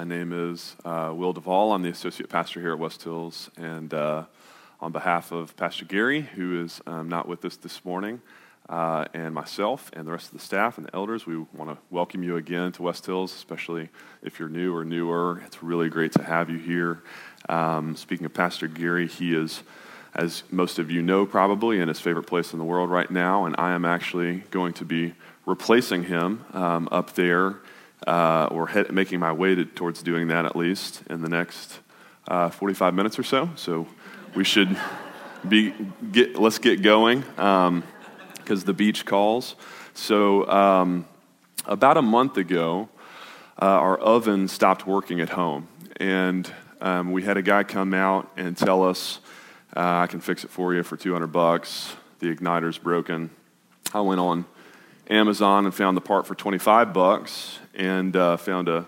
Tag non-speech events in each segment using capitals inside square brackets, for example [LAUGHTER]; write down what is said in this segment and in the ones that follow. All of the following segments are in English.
My name is uh, Will Duvall. I'm the associate pastor here at West Hills. And uh, on behalf of Pastor Gary, who is um, not with us this morning, uh, and myself and the rest of the staff and the elders, we want to welcome you again to West Hills, especially if you're new or newer. It's really great to have you here. Um, speaking of Pastor Gary, he is, as most of you know probably, in his favorite place in the world right now, and I am actually going to be replacing him um, up there uh, or head, making my way to, towards doing that at least in the next uh, 45 minutes or so. So we should be get let's get going because um, the beach calls. So um, about a month ago, uh, our oven stopped working at home, and um, we had a guy come out and tell us, uh, "I can fix it for you for 200 bucks. The igniter's broken." I went on Amazon and found the part for 25 bucks and uh, found a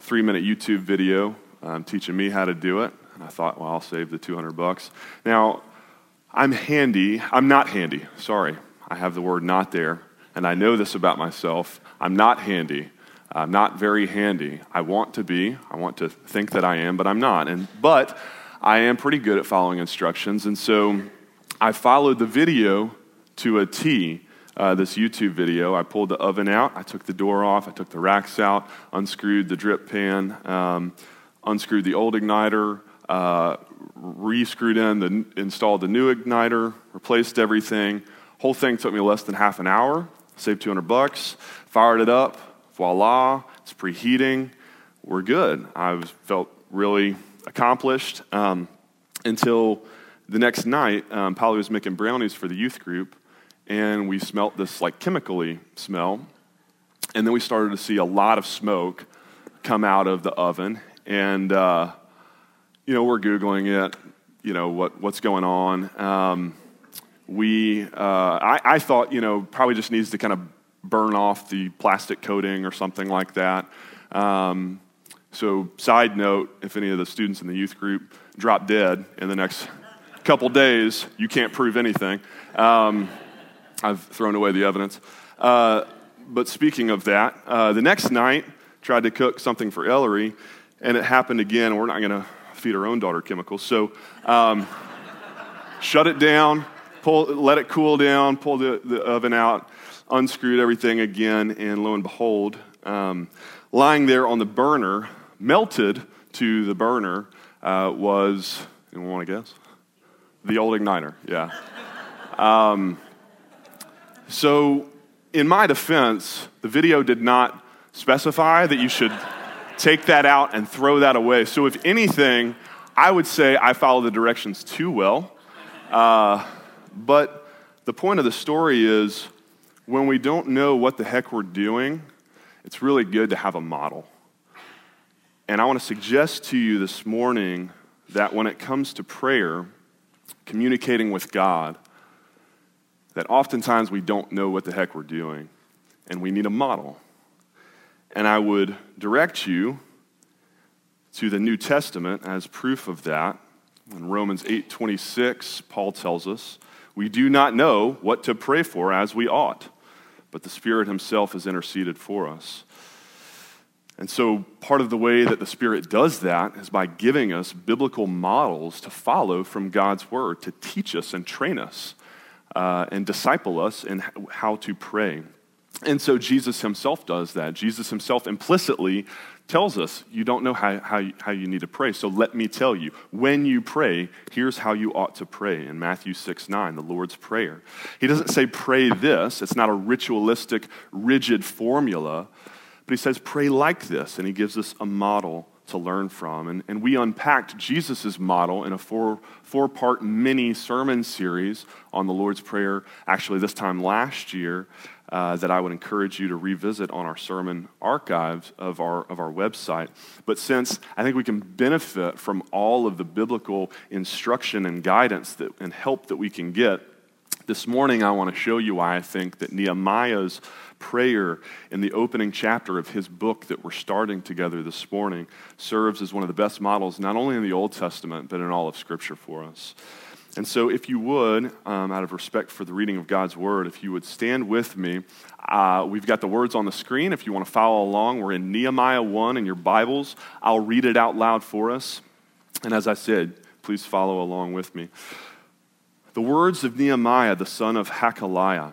three minute YouTube video um, teaching me how to do it. And I thought, well, I'll save the 200 bucks. Now, I'm handy. I'm not handy. Sorry. I have the word not there. And I know this about myself. I'm not handy. I'm not very handy. I want to be. I want to think that I am, but I'm not. And, but I am pretty good at following instructions. And so I followed the video to a T uh, this YouTube video. I pulled the oven out, I took the door off, I took the racks out, unscrewed the drip pan, um, unscrewed the old igniter, uh, re-screwed in, the, installed the new igniter, replaced everything. Whole thing took me less than half an hour. Saved 200 bucks. Fired it up. Voila! It's preheating. We're good. I felt really accomplished um, until the next night. Um, Polly was making brownies for the youth group, and we smelt this like chemically smell. And then we started to see a lot of smoke come out of the oven. And, uh, you know, we're Googling it, you know, what, what's going on. Um, we, uh, I, I thought, you know, probably just needs to kind of burn off the plastic coating or something like that. Um, so, side note if any of the students in the youth group drop dead in the next couple days, you can't prove anything. Um, I've thrown away the evidence. Uh, but speaking of that, uh, the next night, tried to cook something for Ellery, and it happened again. We're not going to feed our own daughter chemicals. So, um, shut it down, pull, let it cool down, pull the, the oven out, unscrewed everything again, and lo and behold, um, lying there on the burner, melted to the burner, uh, was, anyone want to guess? The old igniter, yeah. Um, so, in my defense, the video did not specify that you should take that out and throw that away. So, if anything, I would say I follow the directions too well. Uh, but the point of the story is when we don't know what the heck we're doing, it's really good to have a model. And I want to suggest to you this morning that when it comes to prayer, communicating with God, that oftentimes we don't know what the heck we're doing and we need a model. And I would direct you to the New Testament as proof of that. In Romans 8:26, Paul tells us, "We do not know what to pray for as we ought, but the Spirit himself has interceded for us." And so, part of the way that the Spirit does that is by giving us biblical models to follow from God's Word, to teach us and train us uh, and disciple us in how to pray. And so Jesus himself does that. Jesus himself implicitly tells us, You don't know how, how, how you need to pray, so let me tell you. When you pray, here's how you ought to pray in Matthew 6 9, the Lord's Prayer. He doesn't say, Pray this, it's not a ritualistic, rigid formula, but he says, Pray like this, and he gives us a model to learn from. And, and we unpacked Jesus' model in a four, four part mini sermon series on the Lord's Prayer, actually, this time last year, uh, that I would encourage you to revisit on our sermon archives of our, of our website. But since I think we can benefit from all of the biblical instruction and guidance that, and help that we can get, this morning I want to show you why I think that Nehemiah's prayer in the opening chapter of his book that we're starting together this morning serves as one of the best models, not only in the Old Testament, but in all of Scripture for us. And so, if you would, um, out of respect for the reading of God's word, if you would stand with me, uh, we've got the words on the screen. If you want to follow along, we're in Nehemiah 1 in your Bibles. I'll read it out loud for us. And as I said, please follow along with me. The words of Nehemiah, the son of Hacaliah.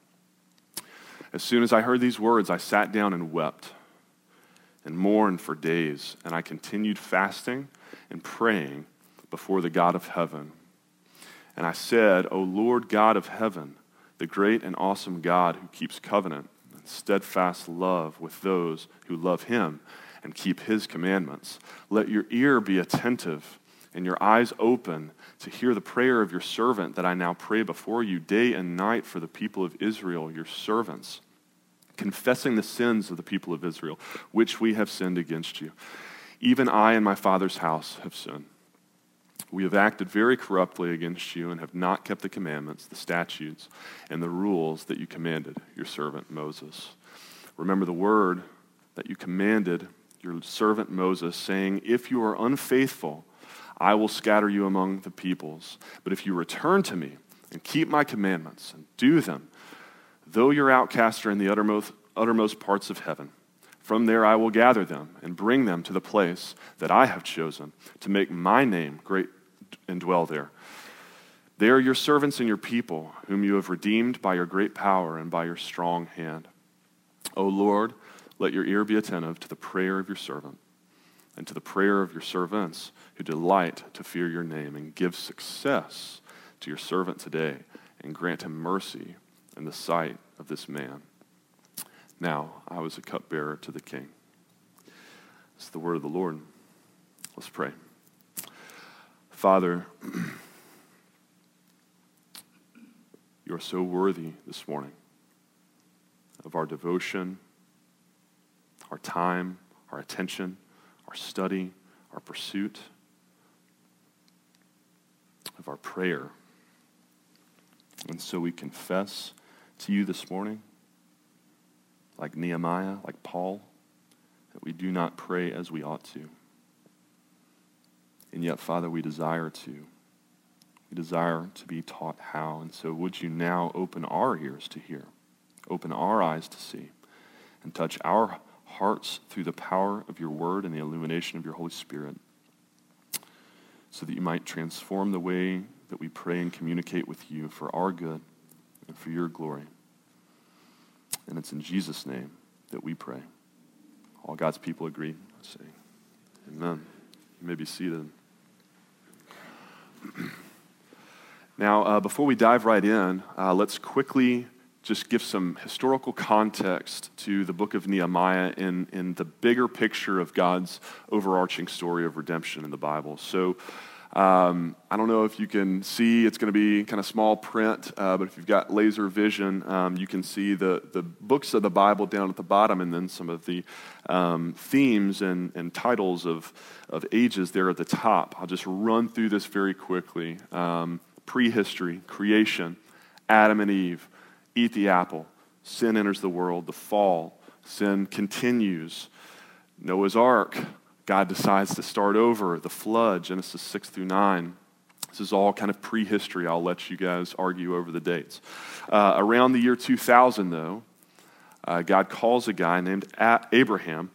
As soon as I heard these words, I sat down and wept and mourned for days, and I continued fasting and praying before the God of heaven. And I said, O Lord God of heaven, the great and awesome God who keeps covenant and steadfast love with those who love him and keep his commandments, let your ear be attentive and your eyes open to hear the prayer of your servant that I now pray before you day and night for the people of Israel, your servants, confessing the sins of the people of Israel, which we have sinned against you. Even I and my father's house have sinned. We have acted very corruptly against you and have not kept the commandments, the statutes, and the rules that you commanded your servant Moses. Remember the word that you commanded your servant Moses, saying, If you are unfaithful, I will scatter you among the peoples. But if you return to me and keep my commandments and do them, though your outcasts are in the uttermost, uttermost parts of heaven, from there I will gather them and bring them to the place that I have chosen to make my name great and dwell there. They are your servants and your people, whom you have redeemed by your great power and by your strong hand. O Lord, let your ear be attentive to the prayer of your servant and to the prayer of your servants who delight to fear your name, and give success to your servant today, and grant him mercy in the sight of this man. Now I was a cupbearer to the king. It's the word of the Lord. Let's pray. Father, [CLEARS THROAT] you are so worthy this morning of our devotion, our time, our attention, our study, our pursuit, of our prayer. And so we confess to you this morning, like Nehemiah, like Paul, that we do not pray as we ought to. And yet, Father, we desire to. We desire to be taught how. And so, would you now open our ears to hear, open our eyes to see, and touch our hearts through the power of your word and the illumination of your Holy Spirit, so that you might transform the way that we pray and communicate with you for our good and for your glory. And it's in Jesus' name that we pray. All God's people agree. I say, Amen. You may be seated. [CLEARS THROAT] now, uh, before we dive right in, uh, let's quickly just give some historical context to the book of Nehemiah in, in the bigger picture of God's overarching story of redemption in the Bible. So, um, I don't know if you can see, it's going to be kind of small print, uh, but if you've got laser vision, um, you can see the, the books of the Bible down at the bottom and then some of the um, themes and, and titles of, of ages there at the top. I'll just run through this very quickly. Um, prehistory, creation, Adam and Eve, eat the apple, sin enters the world, the fall, sin continues, Noah's ark God decides to start over, the flood, Genesis 6 through 9. This is all kind of prehistory. I'll let you guys argue over the dates. Uh, around the year 2000, though, uh, God calls a guy named Abraham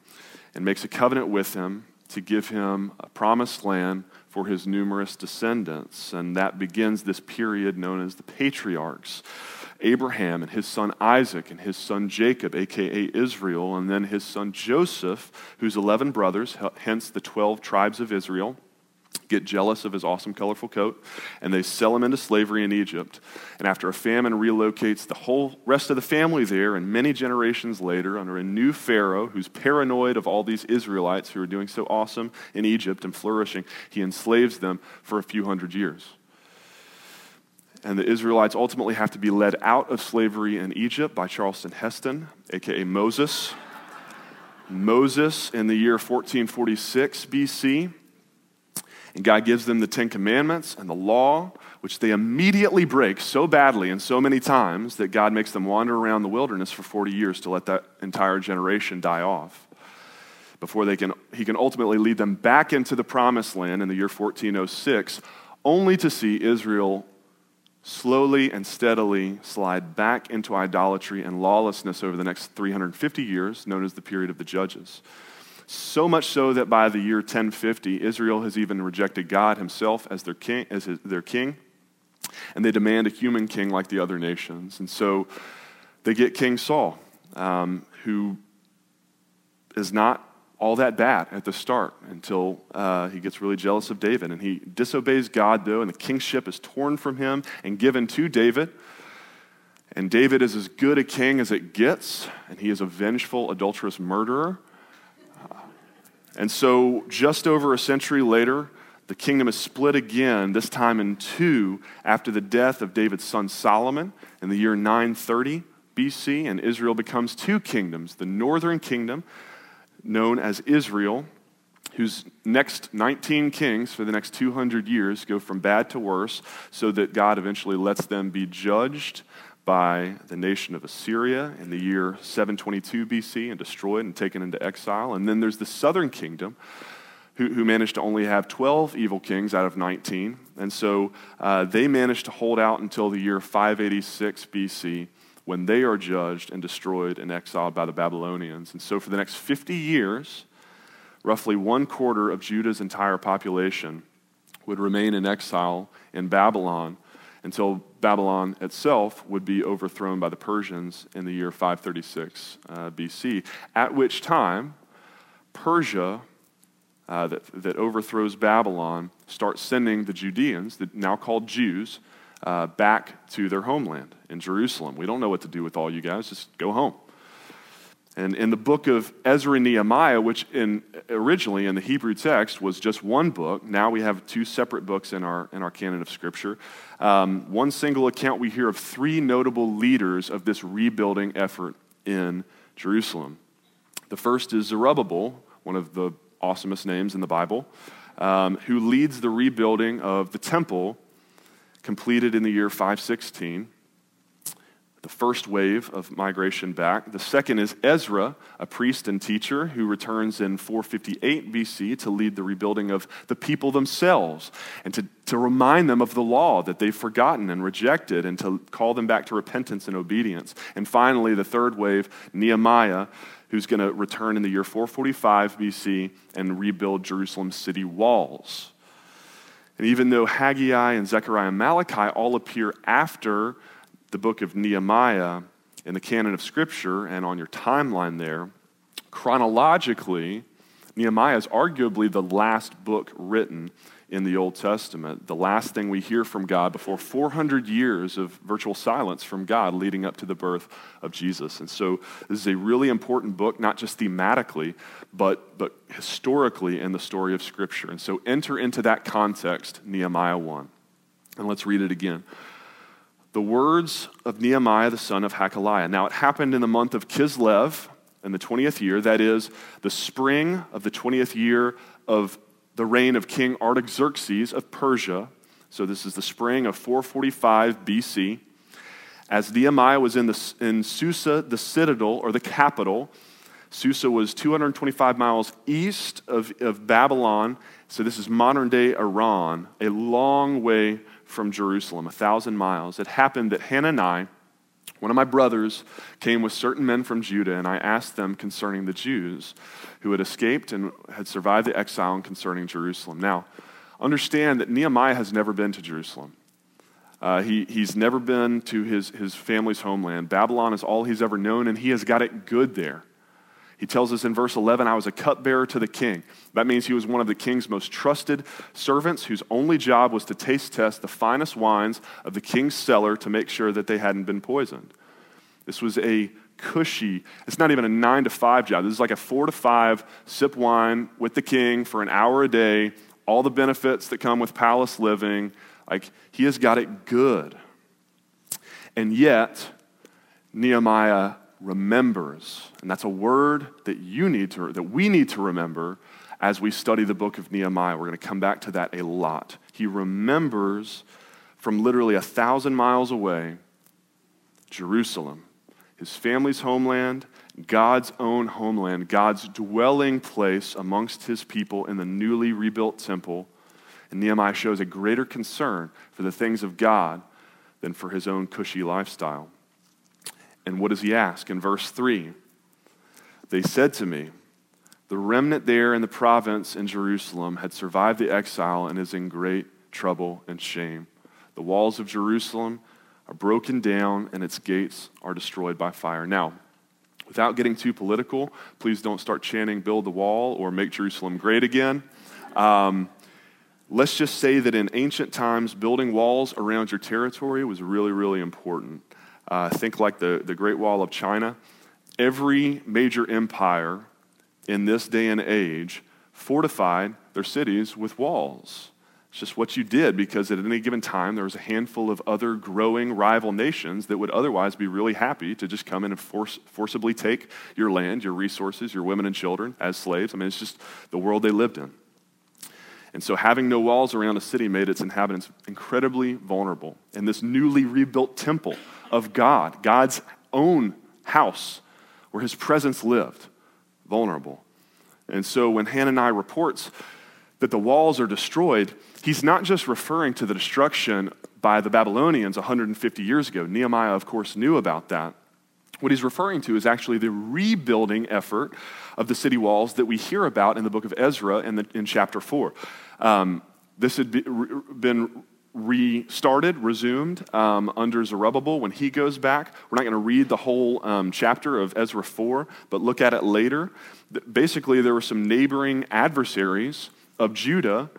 and makes a covenant with him to give him a promised land for his numerous descendants. And that begins this period known as the patriarchs. Abraham and his son Isaac and his son Jacob, aka Israel, and then his son Joseph, whose 11 brothers, hence the 12 tribes of Israel, get jealous of his awesome, colorful coat, and they sell him into slavery in Egypt. And after a famine relocates the whole rest of the family there, and many generations later, under a new Pharaoh who's paranoid of all these Israelites who are doing so awesome in Egypt and flourishing, he enslaves them for a few hundred years. And the Israelites ultimately have to be led out of slavery in Egypt by Charleston Heston, aka Moses. Moses in the year 1446 BC. And God gives them the Ten Commandments and the law, which they immediately break so badly and so many times that God makes them wander around the wilderness for 40 years to let that entire generation die off before they can, he can ultimately lead them back into the promised land in the year 1406, only to see Israel slowly and steadily slide back into idolatry and lawlessness over the next 350 years, known as the period of the Judges. So much so that by the year 1050, Israel has even rejected God himself as their king, as his, their king and they demand a human king like the other nations. And so they get King Saul, um, who is not all that bad at the start until uh, he gets really jealous of David. And he disobeys God, though, and the kingship is torn from him and given to David. And David is as good a king as it gets, and he is a vengeful, adulterous murderer. And so, just over a century later, the kingdom is split again, this time in two, after the death of David's son Solomon in the year 930 BC, and Israel becomes two kingdoms the northern kingdom, known as Israel, whose next 19 kings for the next 200 years go from bad to worse, so that God eventually lets them be judged by the nation of Assyria in the year 722 BC and destroyed and taken into exile. And then there's the southern kingdom who, managed to only have 12 evil kings out of 19. And so uh, they managed to hold out until the year 586 BC when they are judged and destroyed and exiled by the Babylonians. And so for the next 50 years, roughly one quarter of Judah's entire population would remain in exile in Babylon until Babylon itself would be overthrown by the Persians in the year 536 uh, BC, at which time Persia uh, that, that overthrows Babylon starts sending the Judeans, the, now called Jews, uh, back to their homeland in Jerusalem. We don't know what to do with all you guys, just go home. And in the book of Ezra and Nehemiah, which in, originally in the Hebrew text was just one book, now we have two separate books in our, in our canon of Scripture. Um, one single account we hear of three notable leaders of this rebuilding effort in Jerusalem. The first is Zerubbabel, one of the awesomest names in the Bible, um, who leads the rebuilding of the temple completed in the year 516 the first wave of migration back. The second is Ezra, a priest and teacher who returns in 458 BC to lead the rebuilding of the people themselves and to, to remind them of the law that they've forgotten and rejected and to call them back to repentance and obedience. And finally, the third wave, Nehemiah, who's going to return in the year 445 BC and rebuild Jerusalem's city walls. And even though Haggai and Zechariah and Malachi all appear after the book of Nehemiah in the canon of Scripture and on your timeline there, chronologically, Nehemiah is arguably the last book written in the Old Testament, the last thing we hear from God before 400 years of virtual silence from God leading up to the birth of Jesus. And so this is a really important book, not just thematically, but, but historically in the story of Scripture. And so enter into that context, Nehemiah 1. And let's read it again. The words of Nehemiah the son of Hacaliah. Now it happened in the month of Kislev in the 20th year, that is, the spring of the 20th year of the reign of King Artaxerxes of Persia. So this is the spring of 445 BC. As Nehemiah was in, the, in Susa, the citadel or the capital, Susa was 225 miles east of, of Babylon. So this is modern day Iran, a long way from Jerusalem, a thousand miles. It happened that Hanani, one of my brothers came with certain men from Judah, and I asked them concerning the Jews who had escaped and had survived the exile and concerning Jerusalem. Now, understand that Nehemiah has never been to Jerusalem. Uh, he, he's never been to his, his family's homeland. Babylon is all he's ever known, and he has got it good there. He tells us in verse 11, I was a cupbearer to the king. That means he was one of the king's most trusted servants whose only job was to taste test the finest wines of the king's cellar to make sure that they hadn't been poisoned. This was a cushy, it's not even a nine to five job. This is like a four to five sip wine with the king for an hour a day, all the benefits that come with palace living. Like, he has got it good. And yet, Nehemiah remembers. And that's a word that you need to that we need to remember as we study the book of Nehemiah. We're going to come back to that a lot. He remembers from literally a thousand miles away Jerusalem, his family's homeland, God's own homeland, God's dwelling place amongst his people in the newly rebuilt temple. And Nehemiah shows a greater concern for the things of God than for his own cushy lifestyle. And what does he ask? In verse 3, they said to me, The remnant there in the province in Jerusalem had survived the exile and is in great trouble and shame. The walls of Jerusalem are broken down and its gates are destroyed by fire. Now, without getting too political, please don't start chanting, Build the wall or Make Jerusalem great again. Um, let's just say that in ancient times, building walls around your territory was really, really important. Uh, think like the, the Great Wall of China. Every major empire in this day and age fortified their cities with walls. It's just what you did because at any given time there was a handful of other growing rival nations that would otherwise be really happy to just come in and force, forcibly take your land, your resources, your women and children as slaves. I mean, it's just the world they lived in. And so, having no walls around a city made its inhabitants incredibly vulnerable. And this newly rebuilt temple of God, God's own house where his presence lived, vulnerable. And so, when Hananiah reports that the walls are destroyed, he's not just referring to the destruction by the Babylonians 150 years ago. Nehemiah, of course, knew about that. What he's referring to is actually the rebuilding effort of the city walls that we hear about in the book of Ezra in, the, in chapter 4. Um, this had be, re, been restarted, resumed um, under Zerubbabel when he goes back. We're not going to read the whole um, chapter of Ezra 4, but look at it later. Basically, there were some neighboring adversaries of Judah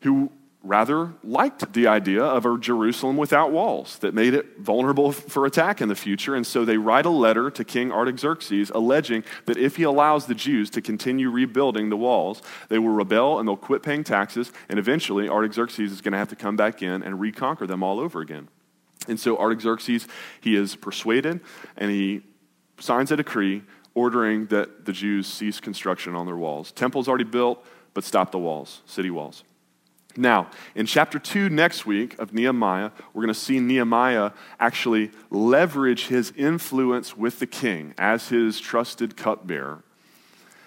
who rather liked the idea of a Jerusalem without walls that made it vulnerable for attack in the future. And so they write a letter to King Artaxerxes alleging that if he allows the Jews to continue rebuilding the walls, they will rebel and they'll quit paying taxes. And eventually, Artaxerxes is going to have to come back in and reconquer them all over again. And so Artaxerxes, he is persuaded and he signs a decree ordering that the Jews cease construction on their walls. Temple's already built, but stop the walls, city walls. Now, in chapter 2 next week of Nehemiah, we're going to see Nehemiah actually leverage his influence with the king as his trusted cupbearer.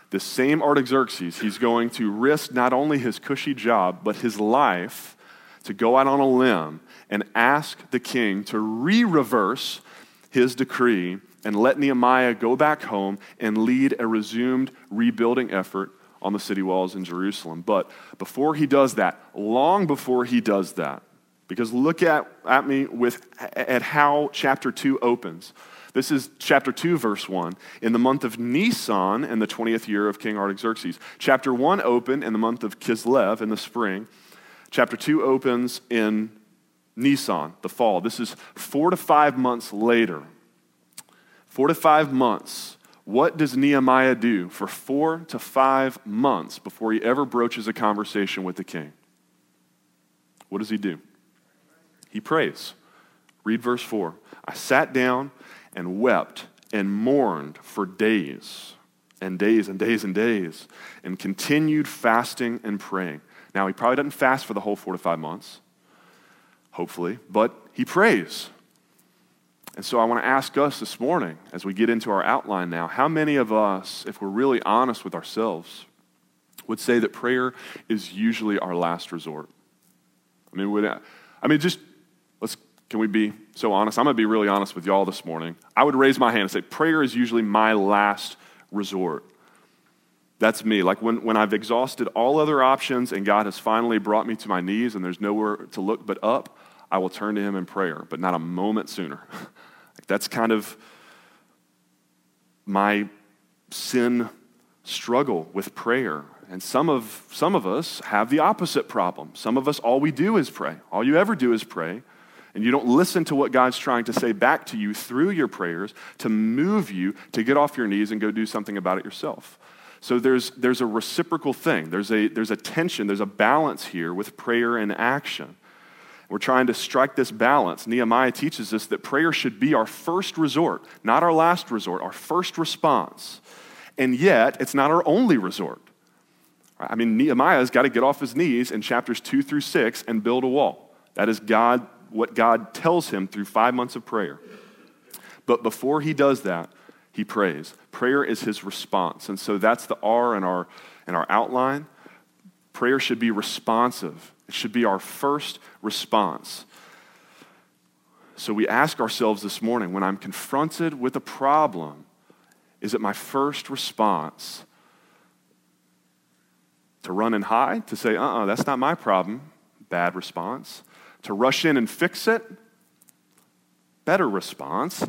The same Artaxerxes, he's going to risk not only his cushy job, but his life to go out on a limb and ask the king to re reverse his decree and let Nehemiah go back home and lead a resumed rebuilding effort on the city walls in Jerusalem. But before he does that, long before he does that, because look at, at me with at how chapter 2 opens. This is chapter 2, verse 1. In the month of Nisan, in the 20th year of King Artaxerxes. Chapter 1 opened in the month of Kislev in the spring. Chapter 2 opens in Nisan, the fall. This is four to five months later. Four to five months what does Nehemiah do for four to five months before he ever broaches a conversation with the king? What does he do? He prays. Read verse 4. I sat down and wept and mourned for days and days and days and days and continued fasting and praying. Now, he probably doesn't fast for the whole four to five months, hopefully, but he prays. And so I want to ask us this morning, as we get into our outline now, how many of us, if we're really honest with ourselves, would say that prayer is usually our last resort? I mean, would, I mean, just let's, can we be so honest? I'm going to be really honest with y'all this morning. I would raise my hand and say, prayer is usually my last resort. That's me. Like when, when I've exhausted all other options and God has finally brought me to my knees and there's nowhere to look but up, I will turn to Him in prayer, but not a moment sooner. [LAUGHS] That's kind of my sin struggle with prayer. And some of, some of us have the opposite problem. Some of us, all we do is pray. All you ever do is pray. And you don't listen to what God's trying to say back to you through your prayers to move you to get off your knees and go do something about it yourself. So there's, there's a reciprocal thing. There's a, there's a tension, there's a balance here with prayer and action. We're trying to strike this balance. Nehemiah teaches us that prayer should be our first resort, not our last resort, our first response. And yet, it's not our only resort. I mean, Nehemiah's got to get off his knees in chapters two through six and build a wall. That is God, what God tells him through five months of prayer. But before he does that, he prays. Prayer is his response. And so that's the R in our, in our outline. Prayer should be responsive, it should be our first response. So we ask ourselves this morning when I'm confronted with a problem, is it my first response to run and hide? To say, uh uh-uh, uh, that's not my problem? Bad response. To rush in and fix it? Better response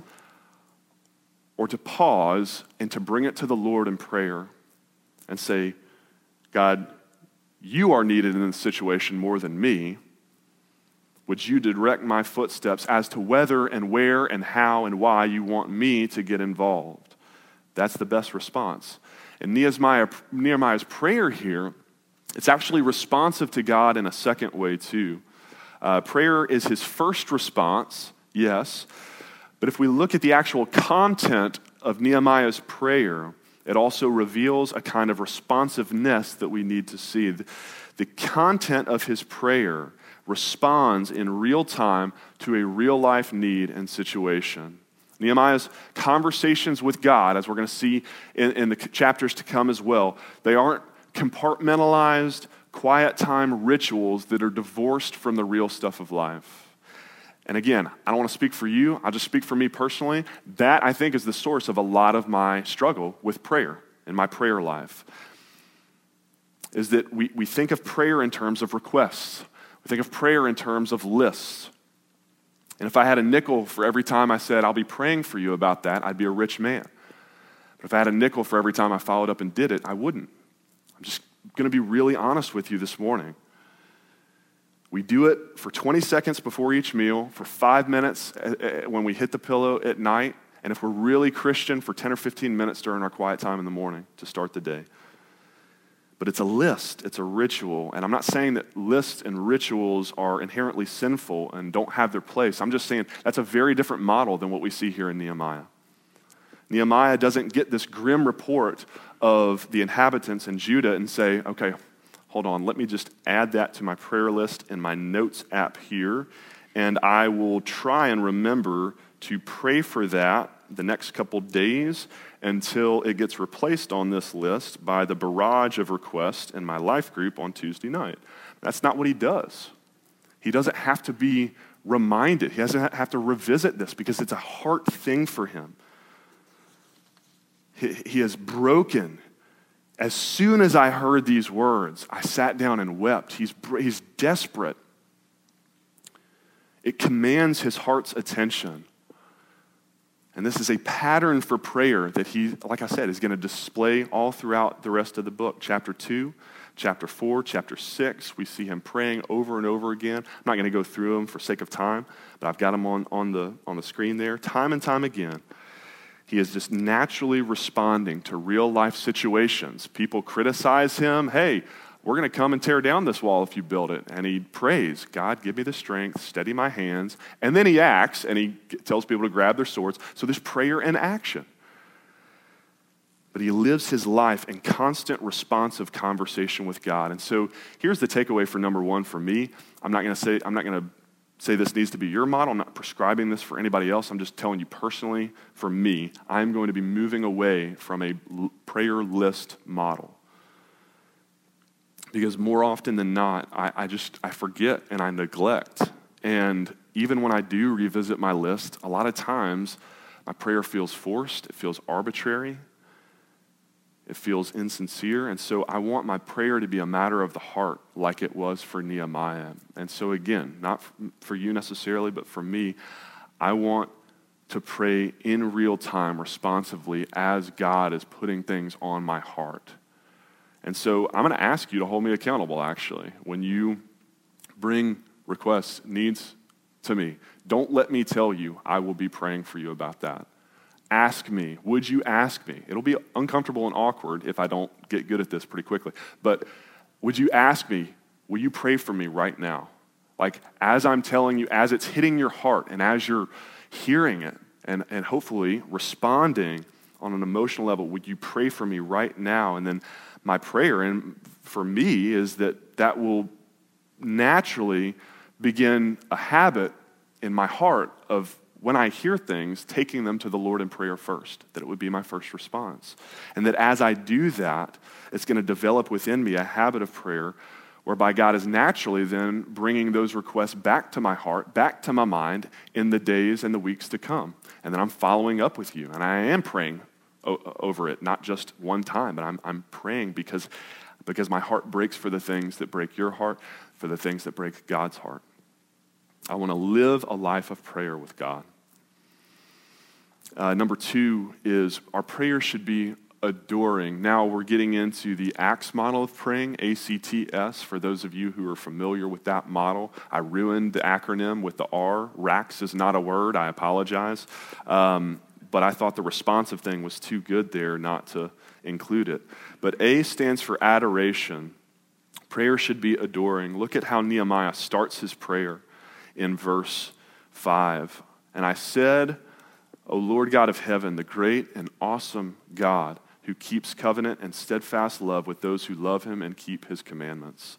or to pause and to bring it to the Lord in prayer and say, God, you are needed in this situation more than me. Would you direct my footsteps as to whether and where and how and why you want me to get involved? That's the best response. And Nehemiah, Nehemiah's prayer here, it's actually responsive to God in a second way, too. Uh, prayer is his first response, yes, but if we look at the actual content of Nehemiah's prayer, it also reveals a kind of responsiveness that we need to see. The content of his prayer responds in real time to a real life need and situation. Nehemiah's conversations with God, as we're going to see in, in the chapters to come as well, they aren't compartmentalized, quiet time rituals that are divorced from the real stuff of life. And again, I don't want to speak for you, I'll just speak for me personally. That, I think, is the source of a lot of my struggle with prayer in my prayer life. Is that we, we think of prayer in terms of requests, we think of prayer in terms of lists. And if I had a nickel for every time I said, I'll be praying for you about that, I'd be a rich man. But if I had a nickel for every time I followed up and did it, I wouldn't. I'm just going to be really honest with you this morning. We do it for 20 seconds before each meal, for five minutes uh, uh, when we hit the pillow at night, and if we're really Christian, for 10 or 15 minutes during our quiet time in the morning to start the day. But it's a list, it's a ritual. And I'm not saying that lists and rituals are inherently sinful and don't have their place. I'm just saying that's a very different model than what we see here in Nehemiah. Nehemiah doesn't get this grim report of the inhabitants in Judah and say, okay, hold on, let me just add that to my prayer list in my notes app here, and I will try and remember to pray for that the next couple days until it gets replaced on this list by the barrage of requests in my life group on Tuesday night. That's not what he does. He doesn't have to be reminded, he doesn't have to revisit this because it's a heart thing for him. He, he is broken as soon as I heard these words, I sat down and wept. He's, he's desperate. It commands his heart's attention. And this is a pattern for prayer that he, like I said, is going to display all throughout the rest of the book. Chapter 2, chapter 4, chapter 6, we see him praying over and over again. I'm not going to go through them for sake of time, but I've got them on, on, the, on the screen there. Time and time again, he is just naturally responding to real life situations. People criticize him. Hey, we're going to come and tear down this wall if you build it. And he prays, God, give me the strength, steady my hands. And then he acts and he tells people to grab their swords. So there's prayer and action. But he lives his life in constant responsive conversation with God. And so here's the takeaway for number one for me. I'm not going to say, I'm not going to say this needs to be your model. I'm not prescribing this for anybody else. I'm just telling you personally, for me, I'm going to be moving away from a prayer list model. Because more often than not, I, I just I forget and I neglect. And even when I do revisit my list, a lot of times my prayer feels forced, it feels arbitrary, it feels insincere. And so I want my prayer to be a matter of the heart, like it was for Nehemiah. And so, again, not for you necessarily, but for me, I want to pray in real time, responsively, as God is putting things on my heart. And so I'm going to ask you to hold me accountable, actually, when you bring requests, needs to me. Don't let me tell you I will be praying for you about that. Ask me. Would you ask me? It'll be uncomfortable and awkward if I don't get good at this pretty quickly. But would you ask me, will you pray for me right now? Like, as I'm telling you, as it's hitting your heart, and as you're hearing it, and, and hopefully responding on an emotional level, would you pray for me right now? And then my prayer, and for me, is that that will naturally begin a habit in my heart of when I hear things, taking them to the Lord in prayer first, that it would be my first response. And that as I do that, it's going to develop within me a habit of prayer whereby God is naturally then bringing those requests back to my heart, back to my mind in the days and the weeks to come. And then I'm following up with you, and I am praying o- over it, not just one time, but I'm, I'm praying because, because my heart breaks for the things that break your heart, for the things that break God's heart. I want to live a life of prayer with God. Uh, number two is our prayer should be adoring. Now we're getting into the ACTS model of praying, ACTS, for those of you who are familiar with that model. I ruined the acronym with the R. RACS is not a word, I apologize. Um, but I thought the responsive thing was too good there not to include it. But A stands for adoration. Prayer should be adoring. Look at how Nehemiah starts his prayer in verse 5. And I said, O Lord God of heaven, the great and awesome God, who keeps covenant and steadfast love with those who love him and keep his commandments.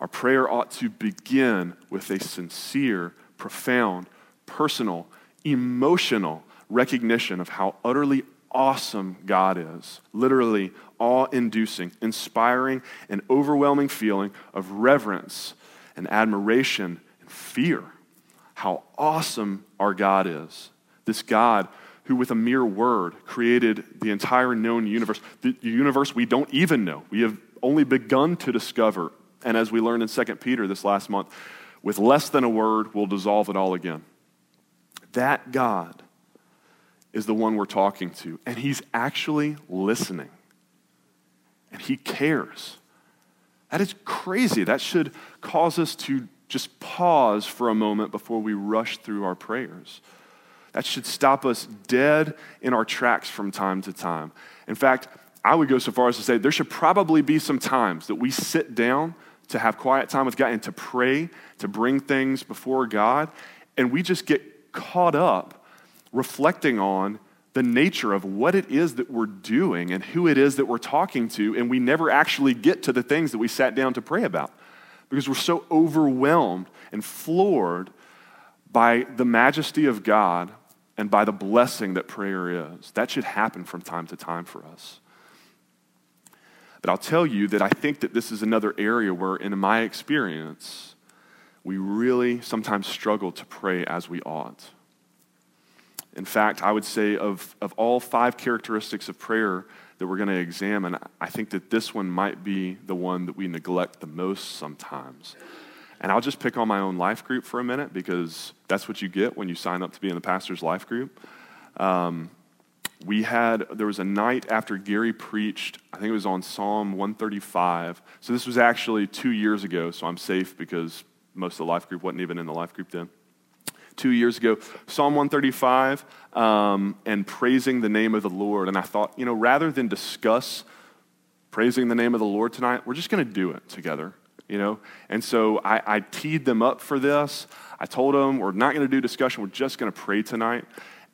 Our prayer ought to begin with a sincere, profound, personal, emotional recognition of how utterly awesome God is. Literally, awe inducing, inspiring, and overwhelming feeling of reverence and admiration fear. How awesome our God is. This God who, with a mere word, created the entire known universe, the universe we don't even know. We have only begun to discover. And as we learned in 2 Peter this last month, with less than a word, we'll dissolve it all again. That God is the one we're talking to, and He's actually listening, and He cares. That is crazy. That should cause us to just pause for a moment before we rush through our prayers. That should stop us dead in our tracks from time to time. In fact, I would go so far as to say there should probably be some times that we sit down to have quiet time with God and to pray, to bring things before God, and we just get caught up reflecting on the nature of what it is that we're doing and who it is that we're talking to, and we never actually get to the things that we sat down to pray about because we're so overwhelmed and floored by the majesty of God and by the blessing that prayer is. That should happen from time to time for us. But I'll tell you that I think that this is another area where, in my experience, we really sometimes struggle to pray as we ought. In fact, I would say of, of all five characteristics of prayer that we're going to examine, I think that this one might be the one that we neglect the most sometimes. And I'll just pick on my own life group for a minute because that's what you get when you sign up to be in the pastor's life group. Um, we had, there was a night after Gary preached, I think it was on Psalm 135. So this was actually two years ago, so I'm safe because most of the life group wasn't even in the life group then. Two years ago, Psalm 135 um, and praising the name of the Lord. And I thought, you know, rather than discuss praising the name of the Lord tonight, we're just going to do it together you know? And so I, I teed them up for this. I told them, we're not going to do discussion, we're just going to pray tonight.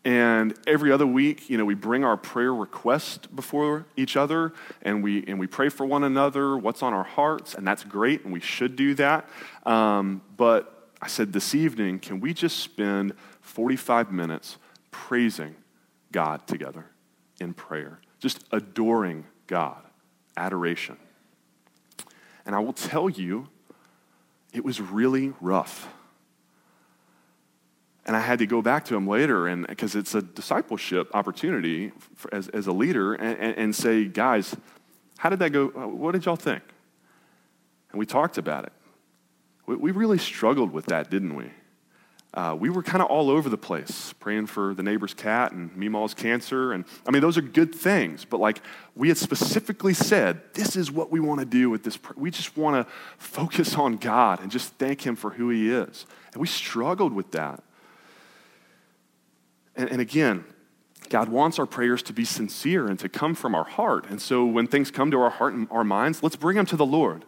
And every other week, you know, we bring our prayer request before each other and we, and we pray for one another, what's on our hearts, and that's great, and we should do that. Um, but I said, this evening, can we just spend 45 minutes praising God together in prayer? Just adoring God, adoration. And I will tell you, it was really rough. And I had to go back to him later, and because it's a discipleship opportunity for, as, as a leader, and, and, and say, guys, how did that go? What did y'all think? And we talked about it. We, we really struggled with that, didn't we? uh, we were kind of all over the place, praying for the neighbor's cat and Meemaw's cancer. And I mean, those are good things, but like we had specifically said, this is what we want to do with this. Pr- we just want to focus on God and just thank Him for who He is. And we struggled with that. And, and again, God wants our prayers to be sincere and to come from our heart. And so when things come to our heart and our minds, let's bring them to the Lord.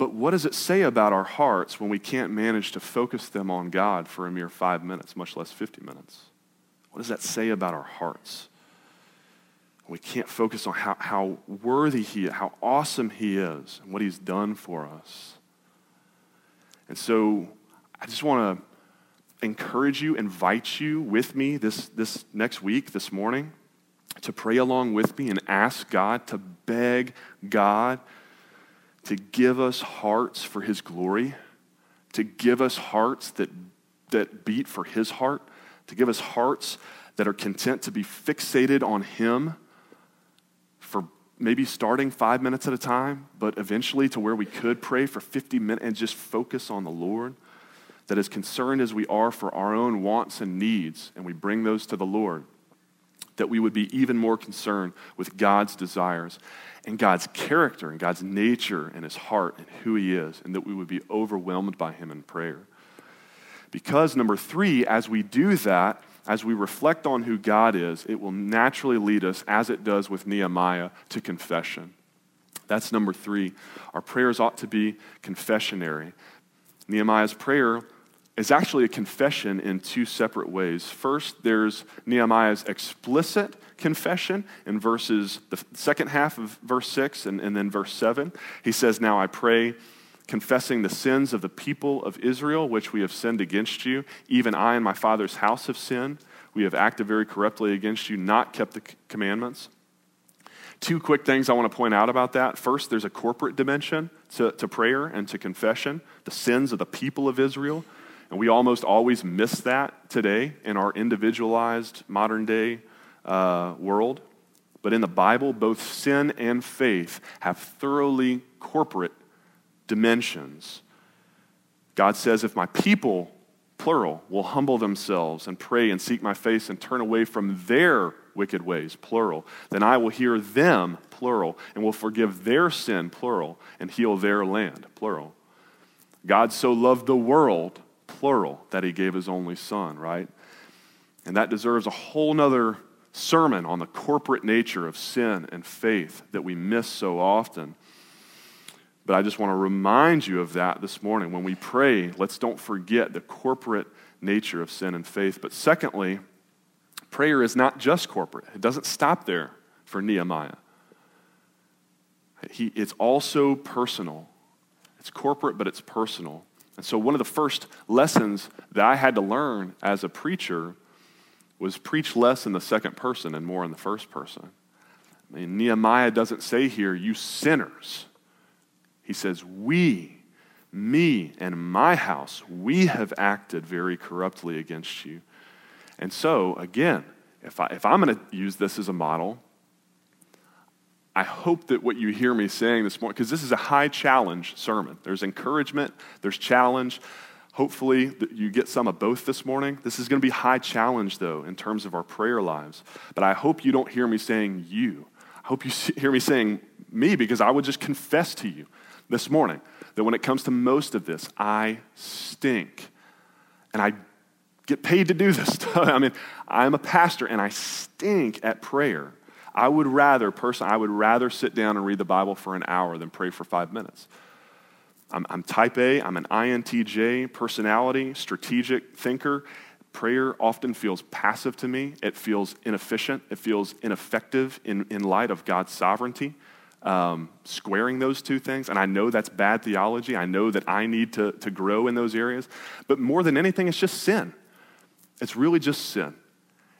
But what does it say about our hearts when we can't manage to focus them on God for a mere five minutes, much less 50 minutes? What does that say about our hearts? We can't focus on how, how worthy He is, how awesome He is, and what He's done for us. And so I just want to encourage you, invite you with me this, this next week, this morning, to pray along with me and ask God, to beg God to give us hearts for His glory, to give us hearts that, that beat for His heart, to give us hearts that are content to be fixated on Him for maybe starting five minutes at a time, but eventually to where we could pray for 50 minutes and just focus on the Lord. That as concerned as we are for our own wants and needs, and we bring those to the Lord, that we would be even more concerned with God's desires and God's character and God's nature and his heart and who he is, and that we would be overwhelmed by him in prayer. Because, number three, as we do that, as we reflect on who God is, it will naturally lead us, as it does with Nehemiah, to confession. That's number three. Our prayers ought to be confessionary. Nehemiah's prayer is actually a confession in two separate ways. First, there's Nehemiah's explicit confession in verses, the second half of verse 6 and, and then verse 7. He says, Now I pray, confessing the sins of the people of Israel, which we have sinned against you. Even I and my father's house have sinned. We have acted very corruptly against you, not kept the commandments. Two quick things I want to point out about that. First, there's a corporate dimension to, to prayer and to confession, the sins of the people of Israel. And we almost always miss that today in our individualized modern day uh, world. But in the Bible, both sin and faith have thoroughly corporate dimensions. God says, if my people, plural, will humble themselves and pray and seek my face and turn away from their wicked ways, plural, then I will hear them, plural, and will forgive their sin, plural, and heal their land, plural. God so loved the world plural, that he gave his only son, right? And that deserves a whole nother sermon on the corporate nature of sin and faith that we miss so often. But I just want to remind you of that this morning. When we pray, let's don't forget the corporate nature of sin and faith. But secondly, prayer is not just corporate, it doesn't stop there for Nehemiah. He, it's also personal. It's corporate, but it's personal. And so, one of the first lessons that I had to learn as a preacher was preach less in the second person and more in the first person. I mean, Nehemiah doesn't say here, you sinners. He says, we, me, and my house, we have acted very corruptly against you. And so, again, if, I, if I'm going to use this as a model, I hope that what you hear me saying this morning, because this is a high challenge sermon. There's encouragement, there's challenge. Hopefully, you get some of both this morning. This is going to be high challenge, though, in terms of our prayer lives. But I hope you don't hear me saying you. I hope you [LAUGHS] hear me saying me, because I would just confess to you this morning that when it comes to most of this, I stink. And I get paid to do this. [LAUGHS] I mean, I'm a pastor and I stink at prayer. I would rather, personally, I would rather sit down and read the Bible for an hour than pray for five minutes. I'm, I'm type A, I'm an INTJ personality, strategic thinker. Prayer often feels passive to me. It feels inefficient. It feels ineffective in, in light of God's sovereignty. Um, squaring those two things. And I know that's bad theology. I know that I need to, to grow in those areas. But more than anything, it's just sin. It's really just sin.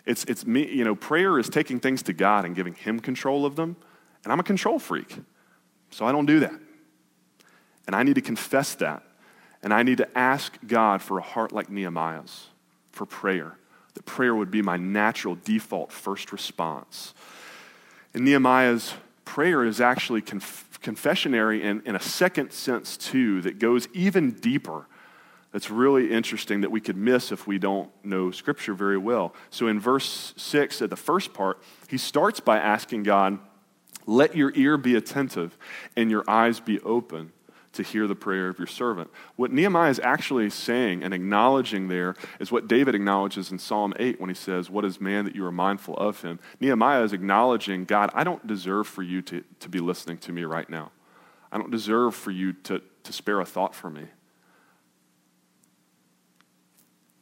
It's, it's me, you know, prayer is taking things to God and giving Him control of them. And I'm a control freak, so I don't do that. And I need to confess that. And I need to ask God for a heart like Nehemiah's, for prayer. That prayer would be my natural default first response. And Nehemiah's prayer is actually conf- confessionary in, in a second sense, too, that goes even deeper that's really interesting that we could miss if we don't know Scripture very well. So in verse 6, at the first part, he starts by asking God, Let your ear be attentive and your eyes be open to hear the prayer of your servant. What Nehemiah is actually saying and acknowledging there is what David acknowledges in Psalm 8 when he says, What is man that you are mindful of him? Nehemiah is acknowledging, God, I don't deserve for you to, to be listening to me right now. I don't deserve for you to, to spare a thought for me.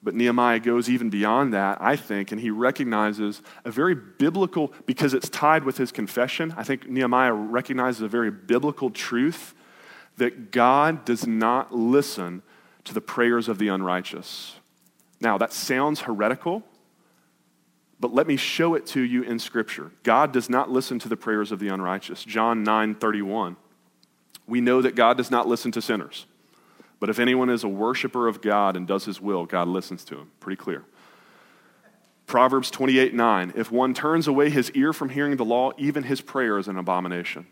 But Nehemiah goes even beyond that, I think, and he recognizes a very biblical, because it's tied with his confession, I think Nehemiah recognizes a very biblical truth that God does not listen to the prayers of the unrighteous. Now, that sounds heretical, but let me show it to you in Scripture. God does not listen to the prayers of the unrighteous. John 9 31. We know that God does not listen to sinners. But if anyone is a worshiper of God and does his will, God listens to him. Pretty clear. Proverbs 28 9. If one turns away his ear from hearing the law, even his prayer is an abomination.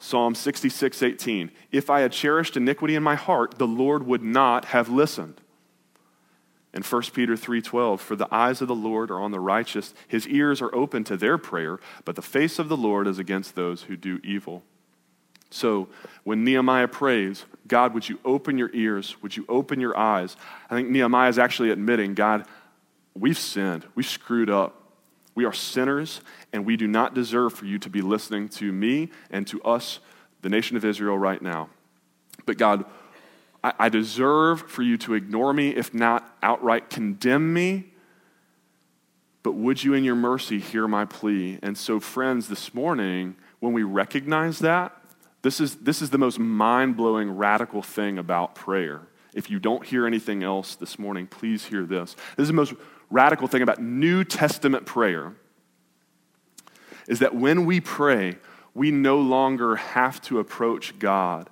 Psalm 66 18. If I had cherished iniquity in my heart, the Lord would not have listened. And 1 Peter 3:12 For the eyes of the Lord are on the righteous his ears are open to their prayer but the face of the Lord is against those who do evil. So when Nehemiah prays, God, would you open your ears? Would you open your eyes? I think Nehemiah is actually admitting, God, we've sinned. We've screwed up. We are sinners, and we do not deserve for you to be listening to me and to us, the nation of Israel, right now. But God, I, I deserve for you to ignore me, if not outright condemn me. But would you, in your mercy, hear my plea? And so, friends, this morning, when we recognize that, this is, this is the most mind blowing, radical thing about prayer. If you don't hear anything else this morning, please hear this. This is the most radical thing about New Testament prayer is that when we pray, we no longer have to approach God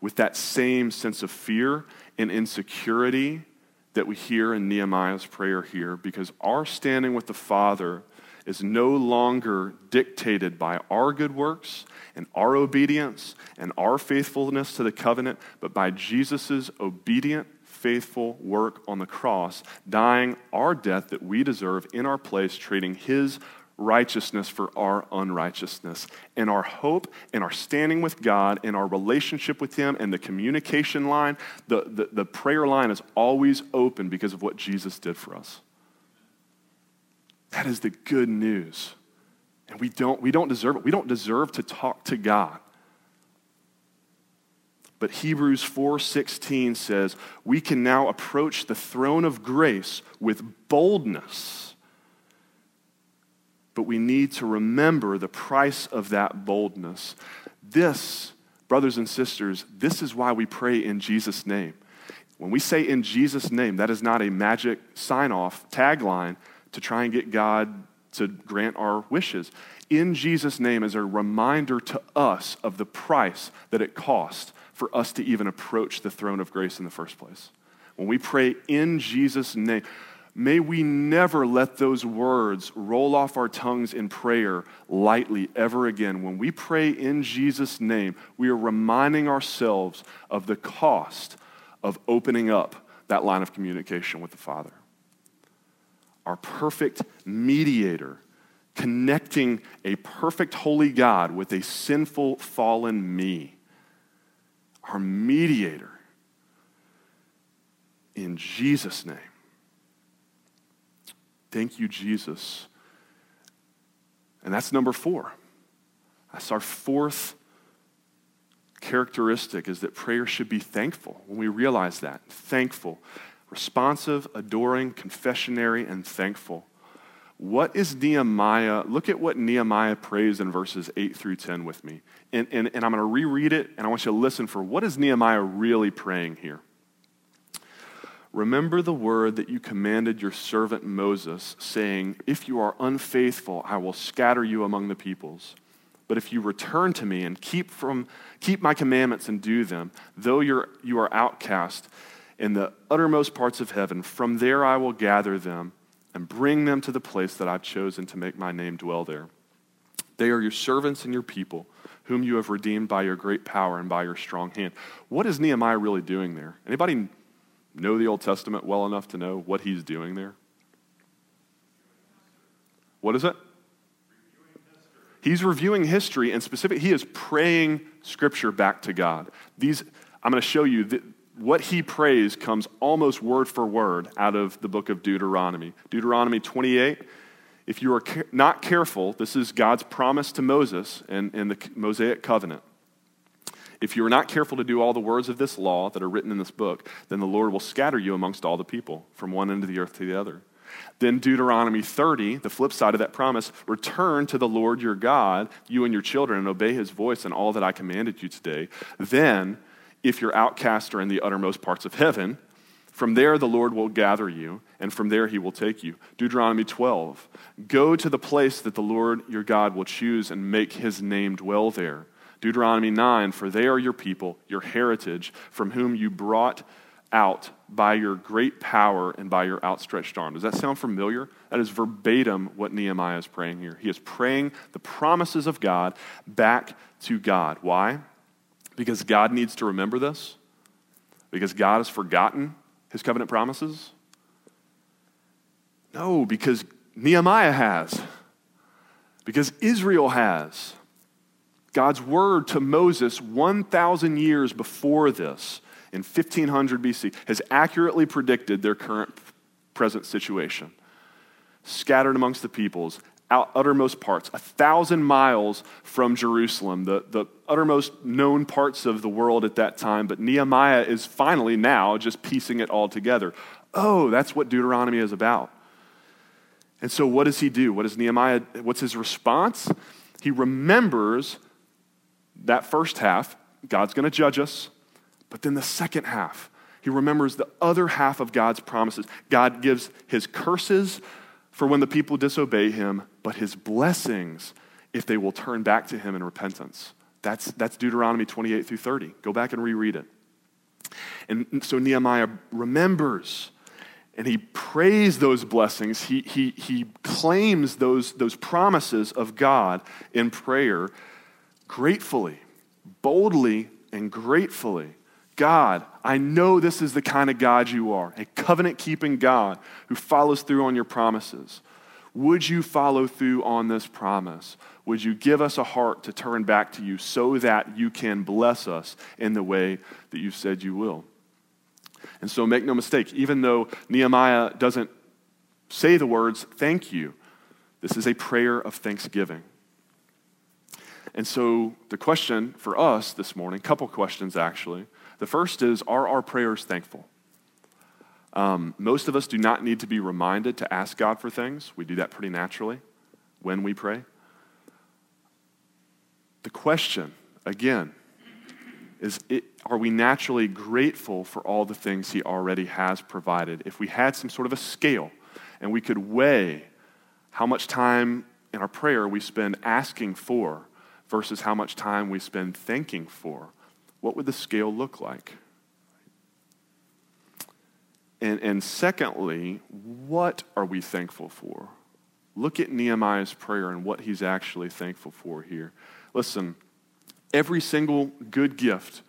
with that same sense of fear and insecurity that we hear in Nehemiah's prayer here because our standing with the Father is no longer dictated by our good works and our obedience and our faithfulness to the covenant, but by Jesus' obedient, faithful work on the cross, dying our death that we deserve in our place, trading his righteousness for our unrighteousness. And our hope and our standing with God and our relationship with Him and the communication line, the, the, the, prayer line is always open because of what Jesus did for us. That is the good news. And we don't, we don't deserve it. We don't deserve to talk to God. But Hebrews 4:16 says, "We can now approach the throne of grace with boldness." But we need to remember the price of that boldness. This, brothers and sisters, this is why we pray in Jesus' name. When we say in Jesus' name, that is not a magic sign off tagline to try and get God to grant our wishes. In Jesus' name is a reminder to us of the price that it cost for us to even approach the throne of grace in the first place. When we pray in Jesus' name, may we never let those words roll off our tongues in prayer lightly ever again. When we pray in Jesus' name, we are reminding ourselves of the cost of opening up that line of communication with the Father our perfect mediator, connecting a perfect holy God with a sinful, fallen me. Our mediator. In Jesus' name. Thank you, Jesus. And that's number four. That's our fourth characteristic is that prayer should be thankful when we realize that. Thankful responsive, adoring, confessionary, and thankful. What is Nehemiah? Look at what Nehemiah prays in verses 8 through 10 with me. And, and, and I'm going to reread it, and I want you to listen for what is Nehemiah really praying here? Remember the word that you commanded your servant Moses, saying, If you are unfaithful, I will scatter you among the peoples. But if you return to me and keep, from, keep my commandments and do them, though you're, you are outcast, in the uttermost parts of heaven. From there I will gather them and bring them to the place that I've chosen to make my name dwell there. They are your servants and your people, whom you have redeemed by your great power and by your strong hand. What is Nehemiah really doing there? Anybody know the Old Testament well enough to know what he's doing there? What is it? He's reviewing history and specific. He is praying Scripture back to God. These, I'm going to show you. What he prays comes almost word for word out of the book of Deuteronomy. Deuteronomy 28. If you are not careful, this is God's promise to Moses in the Mosaic covenant. If you are not careful to do all the words of this law that are written in this book, then the Lord will scatter you amongst all the people, from one end of the earth to the other. Then Deuteronomy 30, the flip side of that promise, return to the Lord your God, you and your children, and obey his voice and all that I commanded you today. Then, if your outcasts are in the uttermost parts of heaven, from there the Lord will gather you, and from there he will take you. Deuteronomy 12, go to the place that the Lord your God will choose and make his name dwell there. Deuteronomy 9, for they are your people, your heritage, from whom you brought out by your great power and by your outstretched arm. Does that sound familiar? That is verbatim what Nehemiah is praying here. He is praying the promises of God back to God. Why? Because God needs to remember this? Because God has forgotten his covenant promises? No, because Nehemiah has. Because Israel has. God's word to Moses 1,000 years before this, in 1500 BC, has accurately predicted their current present situation. Scattered amongst the peoples, out, uttermost parts, a thousand miles from Jerusalem, the, the uttermost known parts of the world at that time. But Nehemiah is finally now just piecing it all together. Oh, that's what Deuteronomy is about. And so, what does he do? What does Nehemiah, what's his response? He remembers that first half, God's going to judge us, but then the second half, he remembers the other half of God's promises. God gives his curses for when the people disobey him, but his blessings if they will turn back to him in repentance. That's, that's Deuteronomy 28 through 30. Go back and reread it. And so Nehemiah remembers and he prays those blessings. He, he, he claims those, those promises of God in prayer gratefully, boldly, and gratefully. God, I know this is the kind of God you are, a covenant keeping God who follows through on your promises. Would you follow through on this promise? Would you give us a heart to turn back to you so that you can bless us in the way that you said you will? And so make no mistake, even though Nehemiah doesn't say the words, thank you, this is a prayer of thanksgiving. And so the question for us this morning, couple questions actually. The first is Are our prayers thankful? Um, most of us do not need to be reminded to ask God for things. We do that pretty naturally when we pray. The question, again, is it, are we naturally grateful for all the things He already has provided? If we had some sort of a scale and we could weigh how much time in our prayer we spend asking for versus how much time we spend thanking for, what would the scale look like? And, and secondly, what are we thankful for? Look at Nehemiah's prayer and what he's actually thankful for here. Listen, every single good gift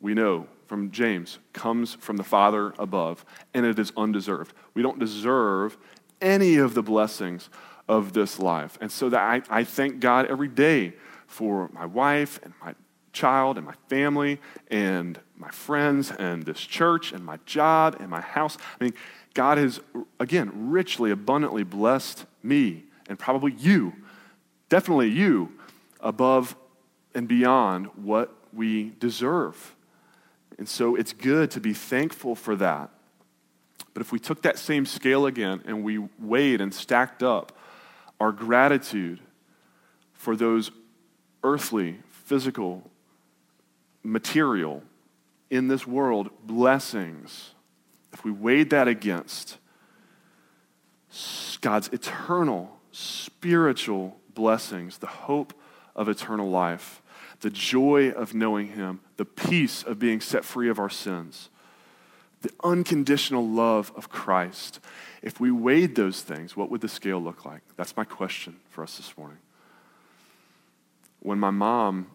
we know from James comes from the Father above, and it is undeserved. We don't deserve any of the blessings of this life. And so that I, I thank God every day for my wife and my child and my family and my friends and this church and my job and my house. I mean, God has, again, richly, abundantly blessed me and probably you, definitely you, above and beyond what we deserve. And so it's good to be thankful for that. But if we took that same scale again and we weighed and stacked up our gratitude for those earthly, physical, material in this world blessings, if we weighed that against God's eternal, spiritual blessings, the hope of eternal life, the joy of knowing Him, the peace of being set free of our sins, the unconditional love of Christ. If we weighed those things, what would the scale look like? That's my question for us this morning. When my mom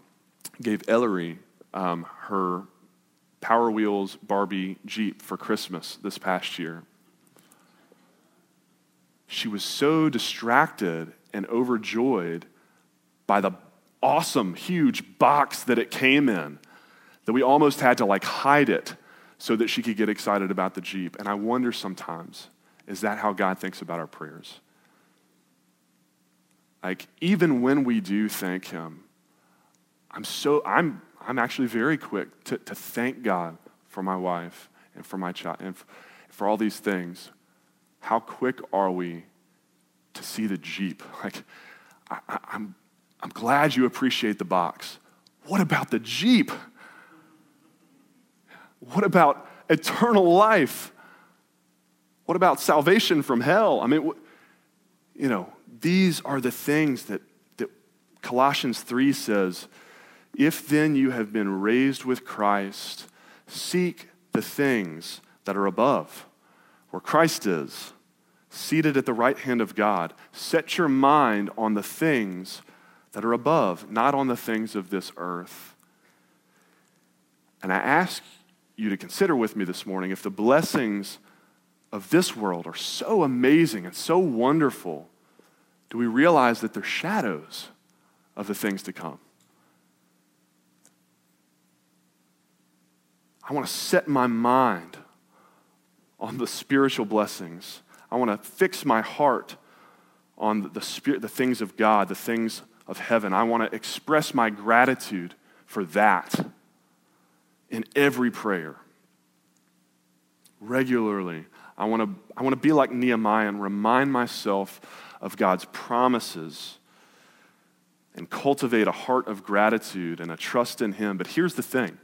gave Ellery um, her Power Wheels Barbie Jeep for Christmas this past year. She was so distracted and overjoyed by the awesome, huge box that it came in that we almost had to like hide it so that she could get excited about the Jeep. And I wonder sometimes, is that how God thinks about our prayers? Like, even when we do thank Him, I'm so, I'm, I'm actually very quick to, to thank God for my wife and for my child and for all these things. How quick are we to see the Jeep? [LAUGHS] Like, I, I, I'm, I'm glad you appreciate the box. What about the Jeep? What about eternal life? What about salvation from hell? I mean, you know, these are the things that, that Colossians 3 says if then you have been raised with Christ, seek the things that are above, where Christ is, seated at the right hand of God. Set your mind on the things that are above, not on the things of this earth. And I ask you to consider with me this morning if the blessings of this world are so amazing and so wonderful, do we realize that they're shadows of the things to come? I want to set my mind on the spiritual blessings. I want to fix my heart on the, spirit, the things of God, the things of heaven. I want to express my gratitude for that in every prayer. Regularly, I want to, I want to be like Nehemiah and remind myself of God's promises and cultivate a heart of gratitude and a trust in Him. But here's the thing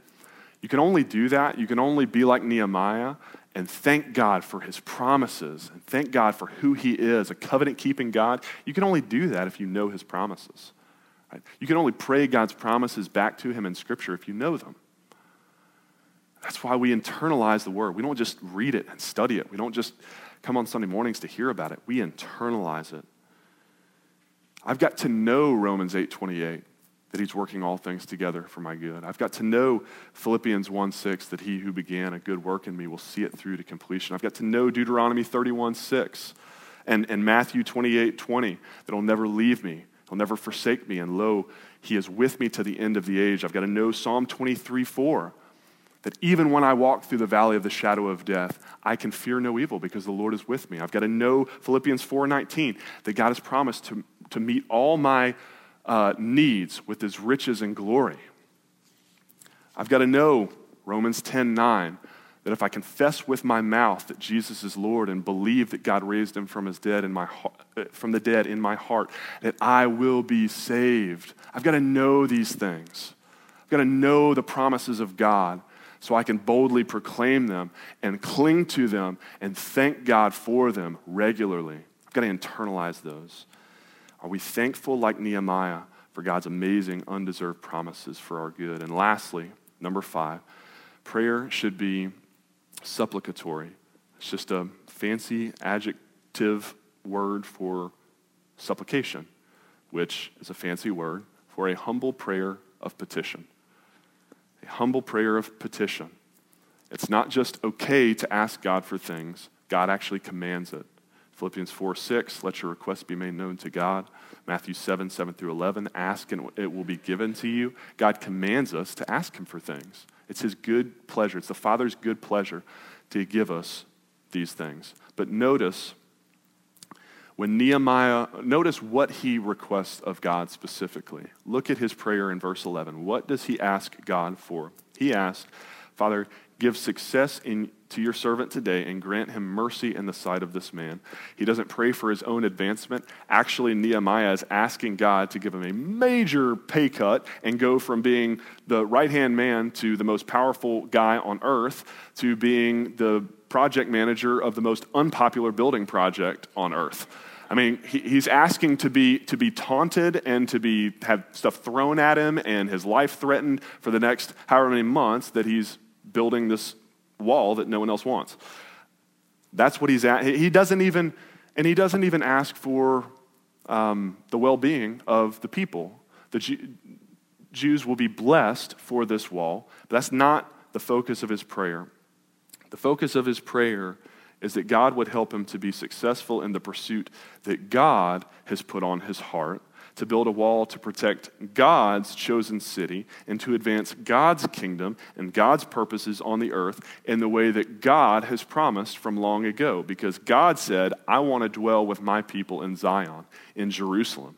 you can only do that, you can only be like Nehemiah and thank God for his promises and thank God for who he is, a covenant keeping God. You can only do that if you know his promises. Right? You can only pray God's promises back to him in Scripture if you know them. That's why we internalize the word. We don't just read it and study it. We don't just come on Sunday mornings to hear about it. We internalize it. I've got to know Romans 8 28 that he's working all things together for my good. I've got to know Philippians 1 6, that he who began a good work in me will see it through to completion. I've got to know Deuteronomy 31 6 and, and Matthew 28 20, that he'll never leave me, he'll never forsake me, and lo, he is with me to the end of the age. I've got to know Psalm 23 4, that even when I walk through the valley of the shadow of death, I can fear no evil because the Lord is with me. I've got to know Philippians 4 19, that God has promised to, to meet all my uh, needs with his riches and glory. I've got to know Romans 10 9, that if I confess with my mouth that Jesus is Lord and believe that God raised him from his dead in my uh, from the dead in my heart, that I will be saved. I've got to know these things. I've got to know the promises of God so I can boldly proclaim them and cling to them and thank God for them regularly. I've got to internalize those. Are we thankful, like Nehemiah, for God's amazing, undeserved promises for our good? And lastly, number five, prayer should be supplicatory. It's just a fancy adjective word for supplication, which is a fancy word for a humble prayer of petition. A humble prayer of petition. It's not just okay to ask God for things, God actually commands it. Philippians 4 6, let your requests be made known to God. Matthew 7 7 through 11, ask and it will be given to you. God commands us to ask Him for things. It's His good pleasure, it's the Father's good pleasure to give us these things. But notice when Nehemiah, notice what he requests of God specifically. Look at his prayer in verse 11. What does he ask God for? He asked, Father, give success in to your servant today and grant him mercy in the sight of this man. He doesn't pray for his own advancement. Actually, Nehemiah is asking God to give him a major pay cut and go from being the right hand man to the most powerful guy on earth to being the project manager of the most unpopular building project on earth. I mean, he, he's asking to be, to be taunted and to be, have stuff thrown at him and his life threatened for the next however many months that he's building this wall that no one else wants. That's what he's at. He doesn't even, and he doesn't even ask for um, the well being of the people. The Jew, Jews will be blessed for this wall, but that's not the focus of his prayer. The focus of his prayer is that God would help him to be successful in the pursuit that God has put on his heart to build a wall to protect God's chosen city and to advance God's kingdom and God's purposes on the earth in the way that God has promised from long ago. Because God said, I want to dwell with my people in Zion, in Jerusalem.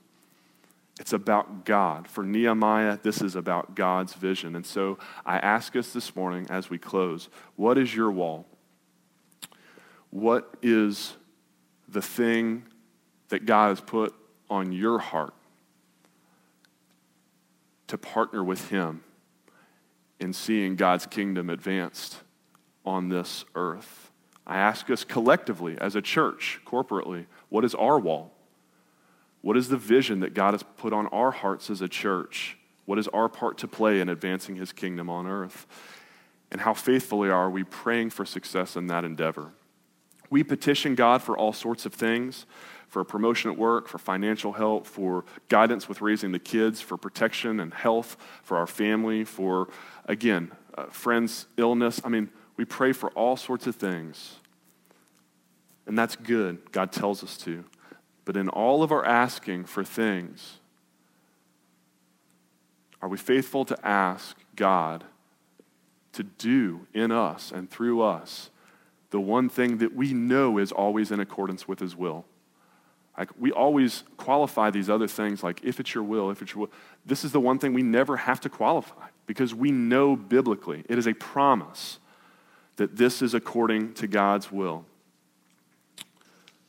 It's about God. For Nehemiah, this is about God's vision. And so I ask us this morning as we close what is your wall? What is the thing that God has put on your heart to partner with Him in seeing God's kingdom advanced on this earth? I ask us collectively, as a church, corporately, what is our wall? What is the vision that God has put on our hearts as a church? What is our part to play in advancing his kingdom on earth? And how faithfully are we praying for success in that endeavor? We petition God for all sorts of things for promotion at work, for financial help, for guidance with raising the kids, for protection and health, for our family, for, again, uh, friends' illness. I mean, we pray for all sorts of things. And that's good. God tells us to. But in all of our asking for things, are we faithful to ask God to do in us and through us the one thing that we know is always in accordance with His will? Like we always qualify these other things, like if it's your will, if it's your will. This is the one thing we never have to qualify because we know biblically it is a promise that this is according to God's will.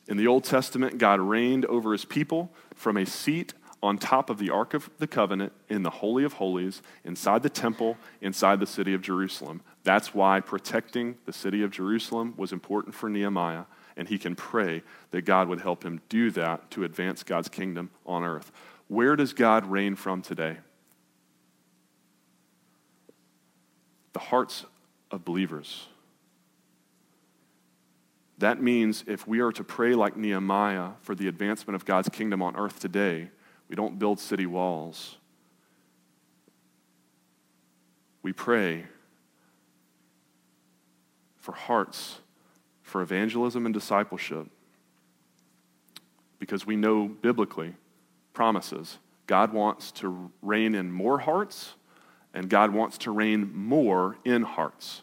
In the Old Testament, God reigned over his people from a seat on top of the Ark of the Covenant in the Holy of Holies, inside the temple, inside the city of Jerusalem. That's why protecting the city of Jerusalem was important for Nehemiah, and he can pray that God would help him do that to advance God's kingdom on earth. Where does God reign from today? The hearts of believers. That means if we are to pray like Nehemiah for the advancement of God's kingdom on earth today, we don't build city walls. We pray for hearts for evangelism and discipleship because we know biblically promises God wants to reign in more hearts and God wants to reign more in hearts.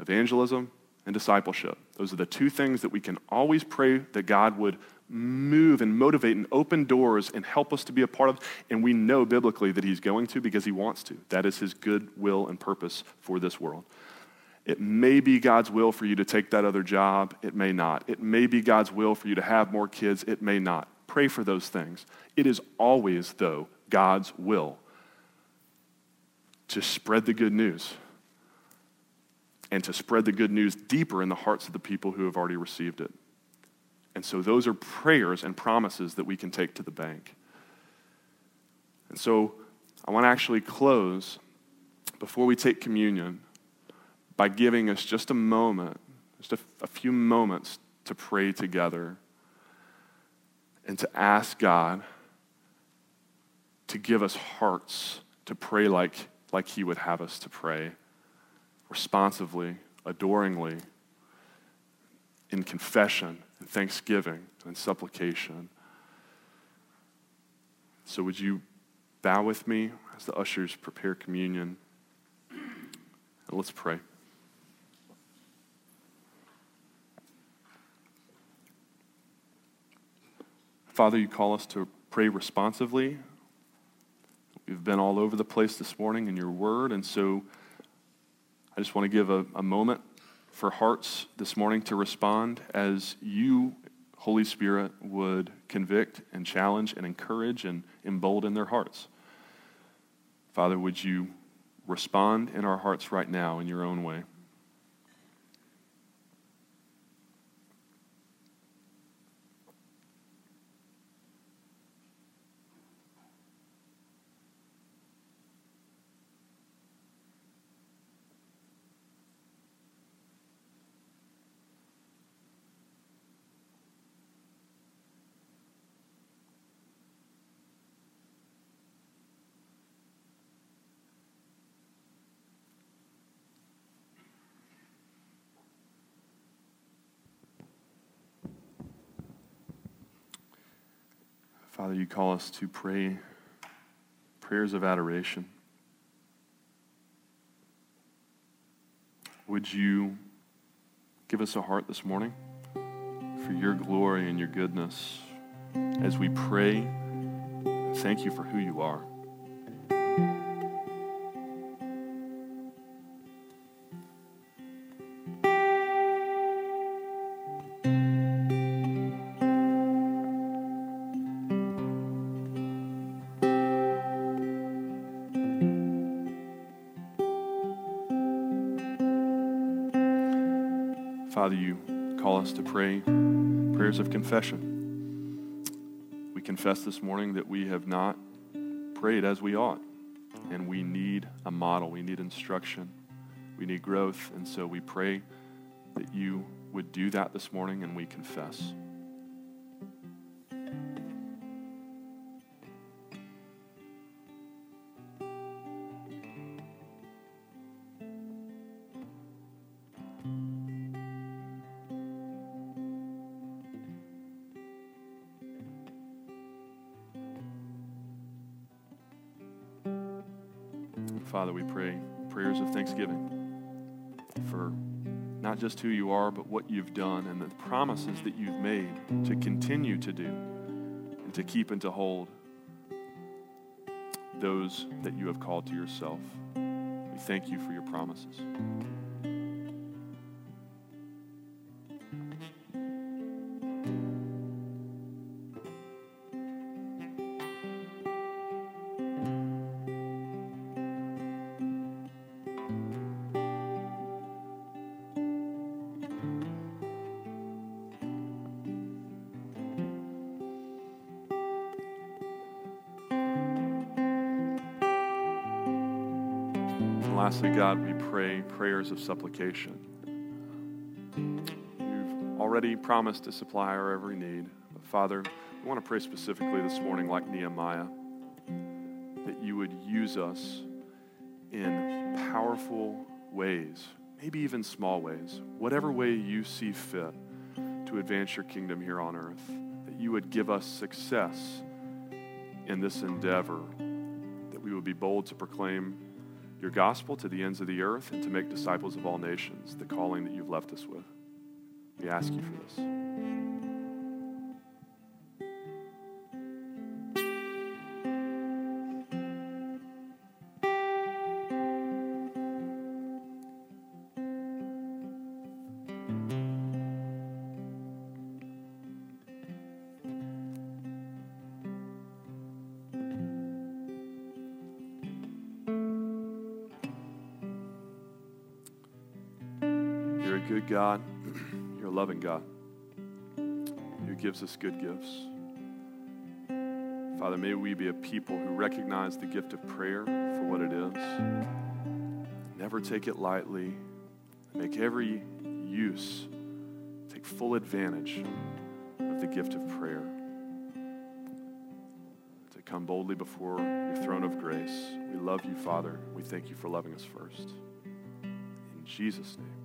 Evangelism and discipleship. Those are the two things that we can always pray that God would move and motivate and open doors and help us to be a part of. And we know biblically that He's going to because He wants to. That is His good will and purpose for this world. It may be God's will for you to take that other job. It may not. It may be God's will for you to have more kids. It may not. Pray for those things. It is always, though, God's will to spread the good news and to spread the good news deeper in the hearts of the people who have already received it. And so those are prayers and promises that we can take to the bank. And so I want to actually close before we take communion by giving us just a moment, just a, a few moments to pray together and to ask God to give us hearts to pray like, like He would have us to pray responsively, adoringly, in confession and thanksgiving and supplication. So, would you bow with me as the ushers prepare communion? And let's pray. Father, you call us to pray responsively. We've been all over the place this morning in your word, and so I just want to give a, a moment for hearts this morning to respond as you, Holy Spirit, would convict and challenge and encourage and embolden their hearts. Father, would you respond in our hearts right now in your own way? Father, you call us to pray prayers of adoration. Would you give us a heart this morning for your glory and your goodness as we pray Thank you for who you are. Us to pray prayers of confession. We confess this morning that we have not prayed as we ought, and we need a model, we need instruction, we need growth, and so we pray that you would do that this morning, and we confess. Just who you are, but what you've done and the promises that you've made to continue to do and to keep and to hold those that you have called to yourself. We thank you for your promises. And lastly, God, we pray prayers of supplication. You've already promised to supply our every need. But Father, we want to pray specifically this morning, like Nehemiah, that you would use us in powerful ways, maybe even small ways, whatever way you see fit to advance your kingdom here on earth, that you would give us success in this endeavor, that we would be bold to proclaim your gospel to the ends of the earth and to make disciples of all nations, the calling that you've left us with. We ask you for this. Gives us good gifts. Father, may we be a people who recognize the gift of prayer for what it is. Never take it lightly. Make every use, take full advantage of the gift of prayer. To come boldly before your throne of grace. We love you, Father. We thank you for loving us first. In Jesus' name.